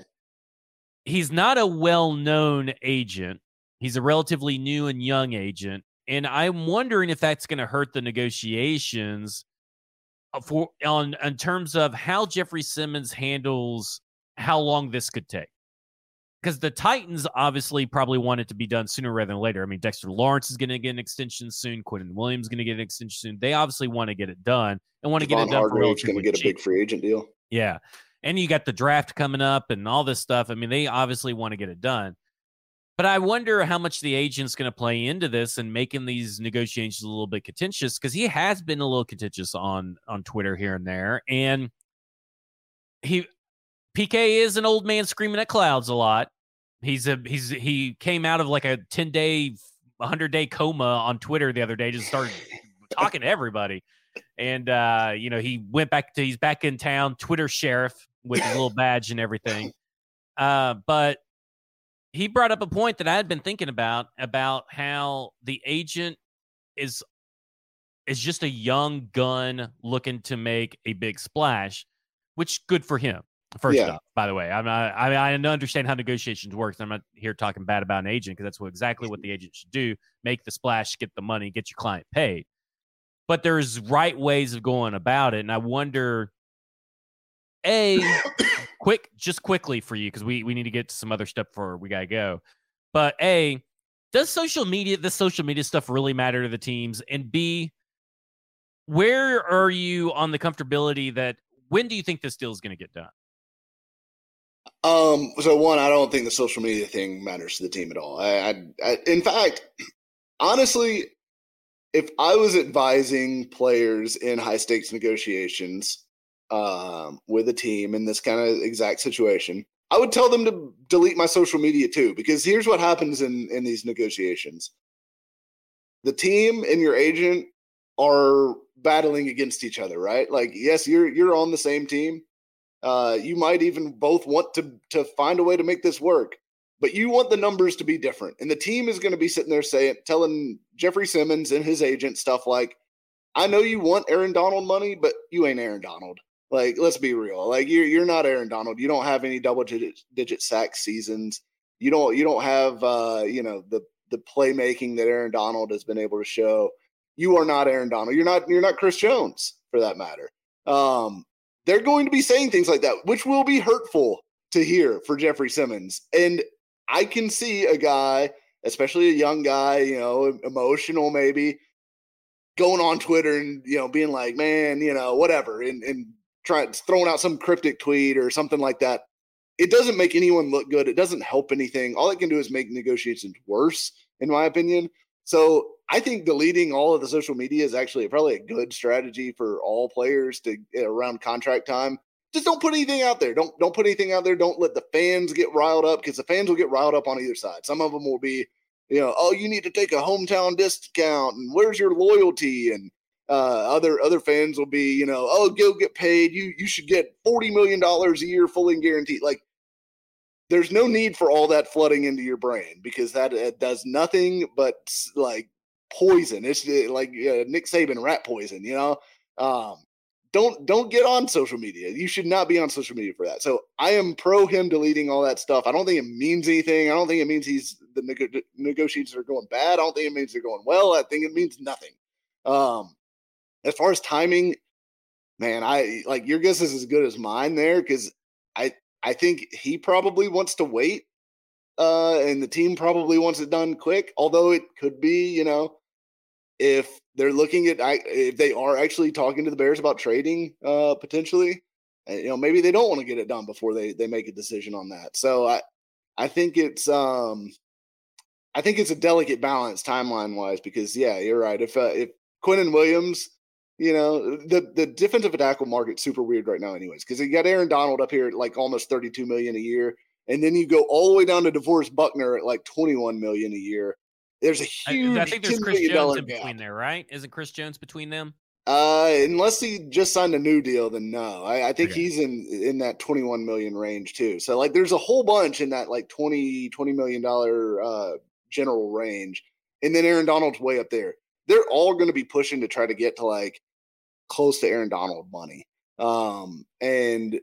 he's not a well-known agent. He's a relatively new and young agent. And I'm wondering if that's going to hurt the negotiations uh, for on in terms of how Jeffrey Simmons handles how long this could take because the Titans obviously probably want it to be done sooner rather than later. I mean, Dexter Lawrence is going to get an extension soon. Quinnen Williams is going to get an extension soon. They obviously want to get it done and want to get it done. Hargrave's going to get a big free agent deal. Yeah, and you got the draft coming up and all this stuff. I mean, they obviously want to get it done. But I wonder how much the agent's going to play into this and making these negotiations a little bit contentious because he has been a little contentious on on Twitter here and there, and he PK is an old man screaming at clouds a lot. He's a he's he came out of like a 10 day 100 day coma on Twitter the other day just started talking to everybody. And uh you know, he went back to he's back in town, Twitter sheriff with his little badge and everything. Uh but he brought up a point that I had been thinking about about how the agent is is just a young gun looking to make a big splash, which good for him. First yeah. by the way, I'm not, I mean, I understand how negotiations work. I'm not here talking bad about an agent because that's what, exactly what mm-hmm. the agent should do: make the splash, get the money, get your client paid. But there's right ways of going about it, and I wonder, a quick, just quickly for you because we we need to get to some other stuff before we gotta go. But a, does social media, this social media stuff, really matter to the teams? And b, where are you on the comfortability that when do you think this deal is going to get done? Um, so one, I don't think the social media thing matters to the team at all. I, I, I, in fact, honestly, if I was advising players in high stakes negotiations um, with a team in this kind of exact situation, I would tell them to delete my social media too, because here's what happens in in these negotiations: the team and your agent are battling against each other, right? Like, yes, you're you're on the same team, uh, you might even both want to to find a way to make this work, but you want the numbers to be different. And the team is going to be sitting there saying, telling Jeffrey Simmons and his agent stuff like, "I know you want Aaron Donald money, but you ain't Aaron Donald. Like, let's be real. Like, you're you're not Aaron Donald. You don't have any double digit digit sack seasons. You don't you don't have uh, you know the the playmaking that Aaron Donald has been able to show. You are not Aaron Donald. You're not you're not Chris Jones for that matter. Um, they're going to be saying things like that, which will be hurtful to hear for Jeffrey Simmons. And I can see a guy, especially a young guy, you know, emotional maybe, going on Twitter and, you know, being like, man, you know, whatever, and, and trying throwing out some cryptic tweet or something like that. It doesn't make anyone look good. It doesn't help anything. All it can do is make negotiations worse, in my opinion. So I think deleting all of the social media is actually probably a good strategy for all players to eh, around contract time. Just don't put anything out there. Don't don't put anything out there. Don't let the fans get riled up because the fans will get riled up on either side. Some of them will be, you know, oh, you need to take a hometown discount and where's your loyalty and uh, other other fans will be, you know, oh, go get paid. You you should get forty million dollars a year, fully guaranteed. Like, there's no need for all that flooding into your brain because that does nothing but like poison. It's eh, like uh, Nick Saban rat poison, you know. Um, don't don't get on social media. You should not be on social media for that. So I am pro him deleting all that stuff. I don't think it means anything. I don't think it means he's the neg- negotiations are going bad. I don't think it means they're going well. I think it means nothing. Um, as far as timing, man, I like your guess is as good as mine there because I I think he probably wants to wait uh, and the team probably wants it done quick. Although it could be, you know, if they're looking at I, if they are actually talking to the Bears about trading uh, potentially, eh, you know, maybe they don't want to get it done before they they make a decision on that. So I I think it's um I think it's a delicate balance timeline wise because yeah, you're right. If uh, if Quinnen Williams, you know, the the defensive tackle market's super weird right now, anyways, because you got Aaron Donald up here at like almost 32 million a year, and then you go all the way down to DeForest Buckner at like 21 million a year. There's a huge. I, I think there's Chris Jones in between there, right? Isn't Chris Jones between them? Uh, unless he just signed a new deal, then no. I, I think okay. he's in in that 21 million range too. So like, there's a whole bunch in that like 20 20 million dollar uh general range, and then Aaron Donald's way up there. They're all going to be pushing to try to get to like close to Aaron Donald money. Um, and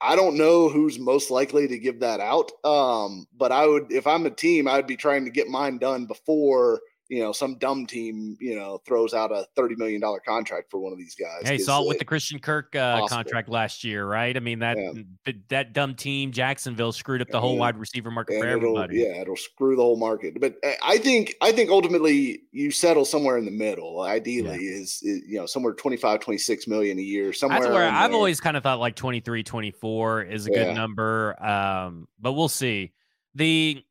I don't know who's most likely to give that out. Um, but I would, if I'm a team, I'd be trying to get mine done before you know some dumb team you know throws out a thirty million dollar contract for one of these guys. Hey, saw it with the Christian Kirk uh, contract last year, right? I mean that yeah. that dumb team Jacksonville screwed up the whole wide receiver market for everybody. Yeah, it'll screw the whole market. But I think I think ultimately you settle somewhere in the middle. Ideally, yeah. is, is, you know somewhere 25, 26 million a year. Somewhere. That's where I've there. always kind of thought like 23, 24 is a yeah. good number. Um, but we'll see. The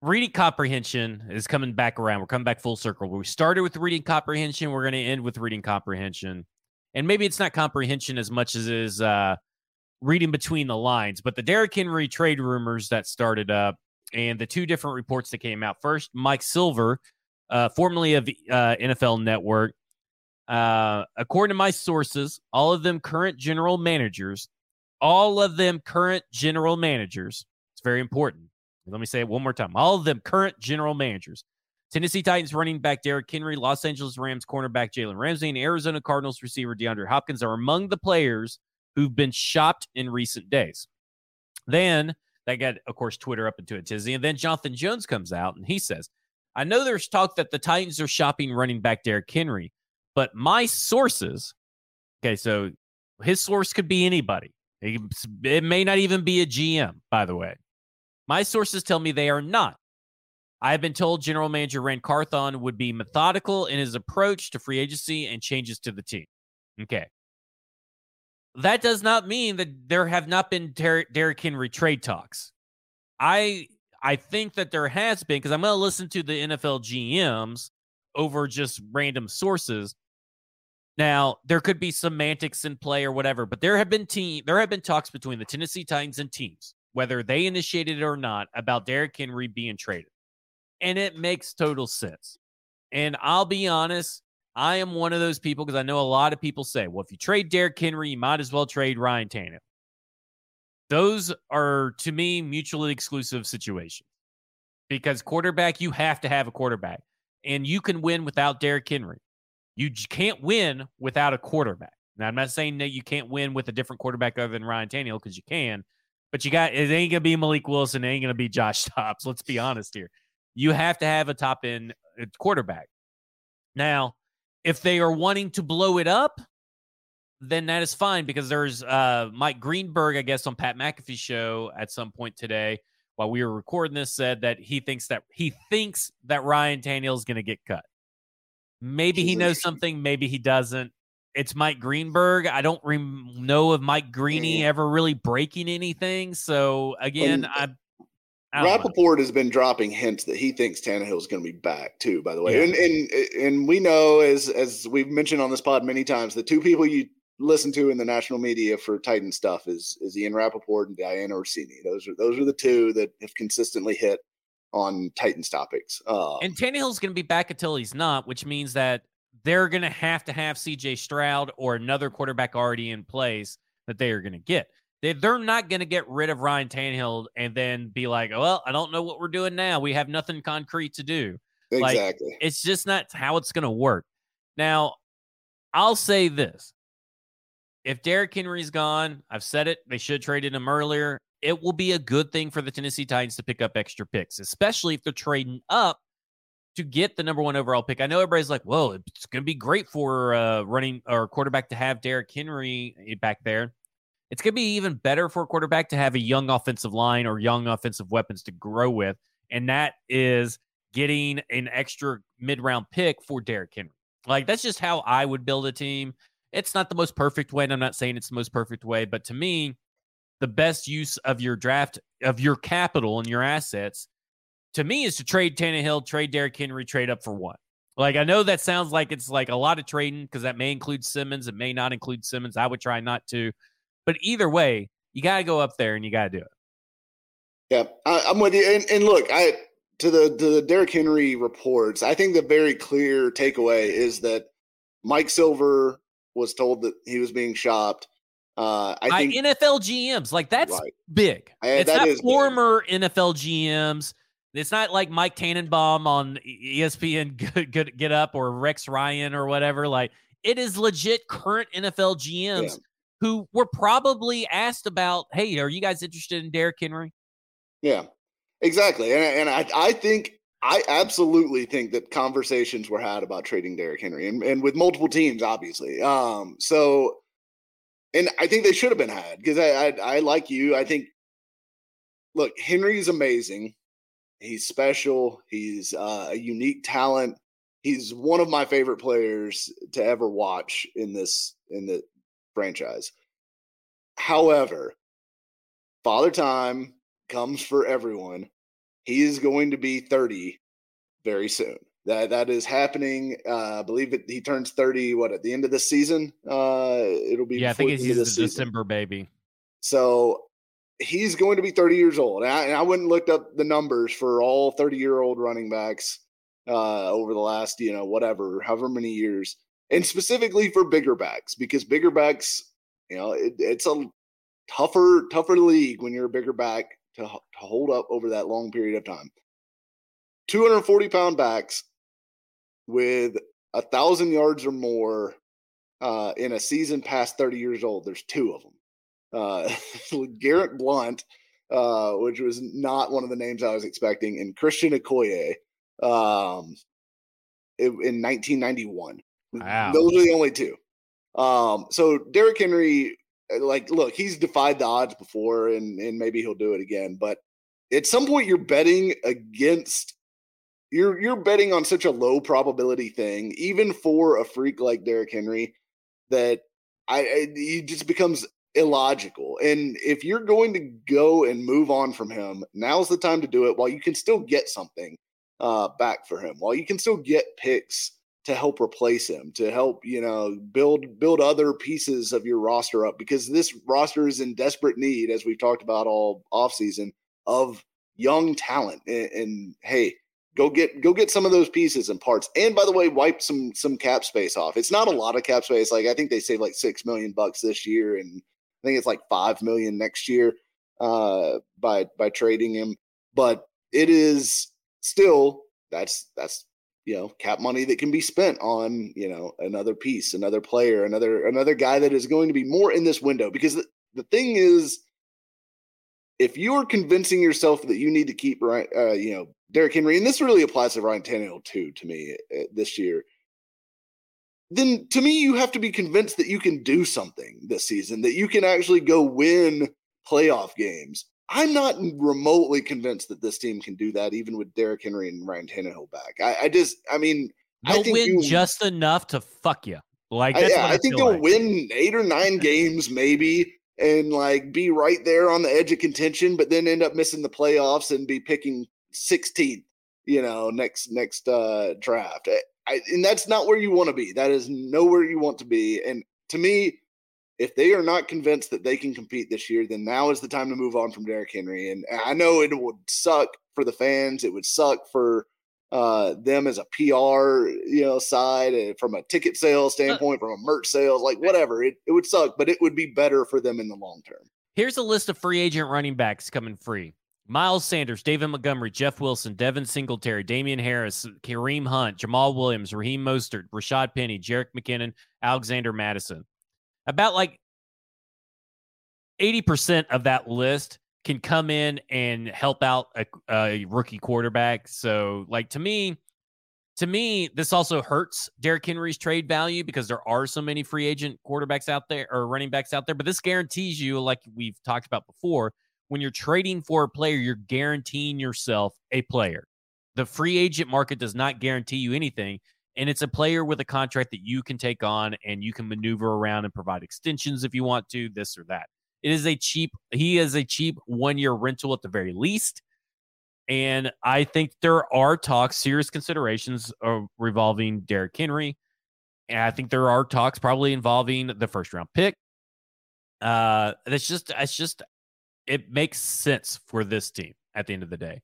reading comprehension is coming back around. We're coming back full circle. We started with reading comprehension. We're going to end with reading comprehension. And maybe it's not comprehension as much as it is uh, reading between the lines. But the Derrick Henry trade rumors that started up and the two different reports that came out. First, Mike Silver, uh, formerly of uh, NFL Network. Uh, according to my sources, all of them current general managers, all of them current general managers. It's very important let me say it one more time. All of them current general managers. Tennessee Titans running back Derrick Henry, Los Angeles Rams cornerback Jalen Ramsey, and Arizona Cardinals receiver DeAndre Hopkins are among the players who've been shopped in recent days. Then that got, of course, Twitter up into a tizzy. And then Jonathan Jones comes out and he says, I know there's talk that the Titans are shopping running back Derrick Henry, but my sources, okay, so his source could be anybody. It may not even be a GM, by the way. My sources tell me they are not. I have been told General Manager Ran Carthon would be methodical in his approach to free agency and changes to the team. Okay. That does not mean that there have not been Ter- Derrick Henry trade talks. I I think that there has been because I'm going to listen to the NFL GMs over just random sources. Now, there could be semantics in play or whatever, but there have been team there have been talks between the Tennessee Titans and teams whether they initiated it or not, about Derrick Henry being traded. And it makes total sense. And I'll be honest, I am one of those people because I know a lot of people say, well, if you trade Derrick Henry, you might as well trade Ryan Tannehill. Those are, to me, mutually exclusive situations because quarterback, you have to have a quarterback. And you can win without Derrick Henry. You can't win without a quarterback. Now, I'm not saying that you can't win with a different quarterback other than Ryan Tannehill because you can, but you got it ain't gonna be Malik Wilson, it ain't gonna be Josh Dobbs. Let's be honest here. You have to have a top end uh, quarterback. Now, if they are wanting to blow it up, then that is fine because there's uh, Mike Greenberg, I guess, on Pat McAfee's show at some point today while we were recording this, said that he thinks that he thinks that Ryan Tannehill is going to get cut. Maybe he knows something, maybe he doesn't it's Mike Greenberg. I don't re- know of Mike Greeny ever really breaking anything. So again, I. I Rapoport know. has been dropping hints that he thinks Tannehill is going to be back too. By the way, yeah. and and and we know as as we've mentioned on this pod many times, the two people you listen to in the national media for Titan stuff is is Ian Rapoport and Dianna Russini. Those are those are the two that have consistently hit on Titans topics. Um, and Tannehill's going to be back until he's not, which means that they're going to have to have CJ Stroud or another quarterback already in place that they are going to get. They, they're not going to get rid of Ryan Tannehill and then be like, well, I don't know what we're doing now. We have nothing concrete to do. Exactly. Like, it's just not how it's going to work. Now, I'll say this. If Derrick Henry's gone, I've said it, they should trade him earlier. It will be a good thing for the Tennessee Titans to pick up extra picks, especially if they're trading up to get the number one overall pick. I know everybody's like, "Whoa, it's going to be great for uh, running or quarterback to have Derrick Henry eh, back there." It's going to be even better for a quarterback to have a young offensive line or young offensive weapons to grow with, and that is getting an extra mid-round pick for Derrick Henry. Like that's just how I would build a team. It's not the most perfect way, and I'm not saying it's the most perfect way, but to me, the best use of your draft of your capital and your assets to me is to trade Tannehill, trade Derrick Henry, trade up for one. Like I know that sounds like it's like a lot of trading because that may include Simmons, it may not include Simmons. I would try not to, but either way, you got to go up there and you got to do it. Yeah, I, am with you. And, and look, I to the to the Derrick Henry reports. I think the very clear takeaway is that Mike Silver was told that he was being shopped. Uh, I think NFL GMs like that's right. big. I, it's that not former big. NFL GMs. It's not like Mike Tannenbaum on ESPN get, get, get up or Rex Ryan or whatever. Like it is legit current NFL GMs yeah. who were probably asked about, "Hey, are you guys interested in Derrick Henry?" Yeah, exactly. And, and I, I think I absolutely think that conversations were had about trading Derrick Henry and, and with multiple teams, obviously. Um, so, and I think they should have been had because I, I, I like you. I think, look, Henry is amazing. He's special. He's uh, a unique talent. He's one of my favorite players to ever watch in this in the franchise. However, Father Time comes for everyone. He is going to be 30 very soon. That that is happening. Uh, I believe it, he turns 30. What at the end of the season? Uh, it'll be yeah. I think he's a December baby. So he's going to be 30 years old. And I, and I went and looked up the numbers for all 30 year old running backs uh, over the last, you know, whatever, however many years, and specifically for bigger backs because bigger backs, you know, it, it's a tougher, tougher league when you're a bigger back to, to hold up over that long period of time. 240 pound backs with a thousand yards or more uh, in a season past 30 years old. There's two of them. Uh, Garrett Blount, uh, which was not one of the names I was expecting, and Christian Okoye um, in 1991. Wow. Those are the only two. Um, so Derrick Henry uh, like look he's defied the odds before and and maybe he'll do it again but at some point you're betting against you're you're betting on such a low probability thing even for a freak like Derrick Henry that I, I it just becomes illogical and if you're going to go and move on from him now's the time to do it while you can still get something uh back for him while you can still get picks to help replace him, to help, you know, build build other pieces of your roster up because this roster is in desperate need, as we've talked about all offseason, of young talent. And, and, hey, go get go get some of those pieces and parts. And by the way, wipe some some cap space off. It's not a lot of cap space. Like I think they save like six million bucks this year, and I think it's like five million next year uh by by trading him. But it is still that's that's you know cap money that can be spent on you know another piece another player another another guy that is going to be more in this window because the, the thing is if you're convincing yourself that you need to keep right, uh, you know Derrick Henry and this really applies to Ryan Tannehill too to me uh, this year then to me you have to be convinced that you can do something this season that you can actually go win playoff games I'm not remotely convinced that this team can do that, even with Derrick Henry and Ryan Tannehill back. I, I just, I mean, they'll I think win you, just enough to fuck you. Like, I, yeah, I, I think they'll like. win eight or nine games, maybe, and like be right there on the edge of contention, but then end up missing the playoffs and be picking 16th, you know, next next uh draft. I, and that's not where you want to be. That is nowhere you want to be. And to me, if they are not convinced that they can compete this year, then now is the time to move on from Derrick Henry. And I know it would suck for the fans. It would suck for uh, them as a PR, you know, side uh, from a ticket sales standpoint, from a merch sales, like whatever. It, it would suck, but it would be better for them in the long term. Here's a list of free agent running backs coming free. Miles Sanders, David Montgomery, Jeff Wilson, Devin Singletary, Damien Harris, Kareem Hunt, Jamaal Williams, Raheem Mostert, Rashaad Penny, Jerick McKinnon, Alexander Mattison. about like 80% of that list can come in and help out a, a, rookie quarterback. So, like to me, to me, this also hurts Derrick Henry's trade value because there are so many free agent quarterbacks out there or running backs out there. But this guarantees you, like we've talked about before, when you're trading for a player, you're guaranteeing yourself a player. The free agent market does not guarantee you anything and it's a player with a contract that you can take on and you can maneuver around and provide extensions if you want to, this or that. It is a cheap, he is a cheap one year rental at the very least. And I think there are talks, serious considerations of revolving Derrick Henry. And I think there are talks probably involving the first round pick. Uh, that's just, that's just, it makes sense for this team at the end of the day.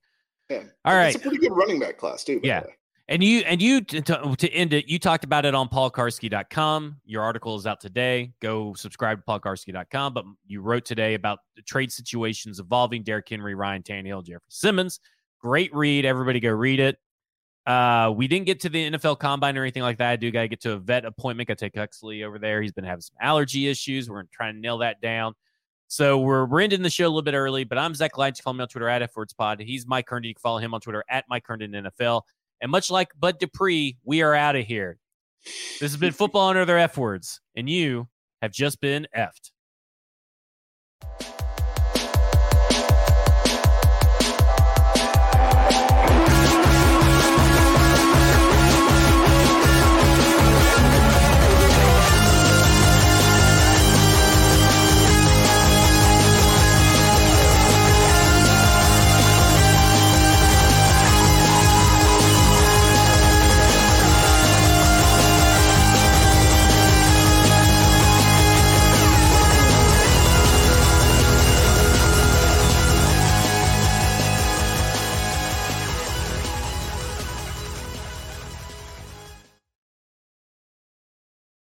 Yeah. All right. It's a pretty good running back class, too. Yeah. And you and you to, to end it, you talked about it on paulkuharsky.com. Your article is out today. Go subscribe to paulkuharsky.com. But you wrote today about the trade situations involving Derrick Henry, Ryan Tannehill, Jeffrey Simmons. Great read. Everybody go read it. Uh, we didn't get to the NFL combine or anything like that. I do got to get to a vet appointment. Got to take Huxley over there. He's been having some allergy issues. We're trying to nail that down. So we're, we're ending the show a little bit early, but I'm Zach. You follow me on Twitter at FWordsPod. He's Mike Herndon. You can follow him on Twitter at Mike Herndon NFL. And much like Bud Dupree, we are out of here. This has been Football Under Their F Words, and you have just been effed.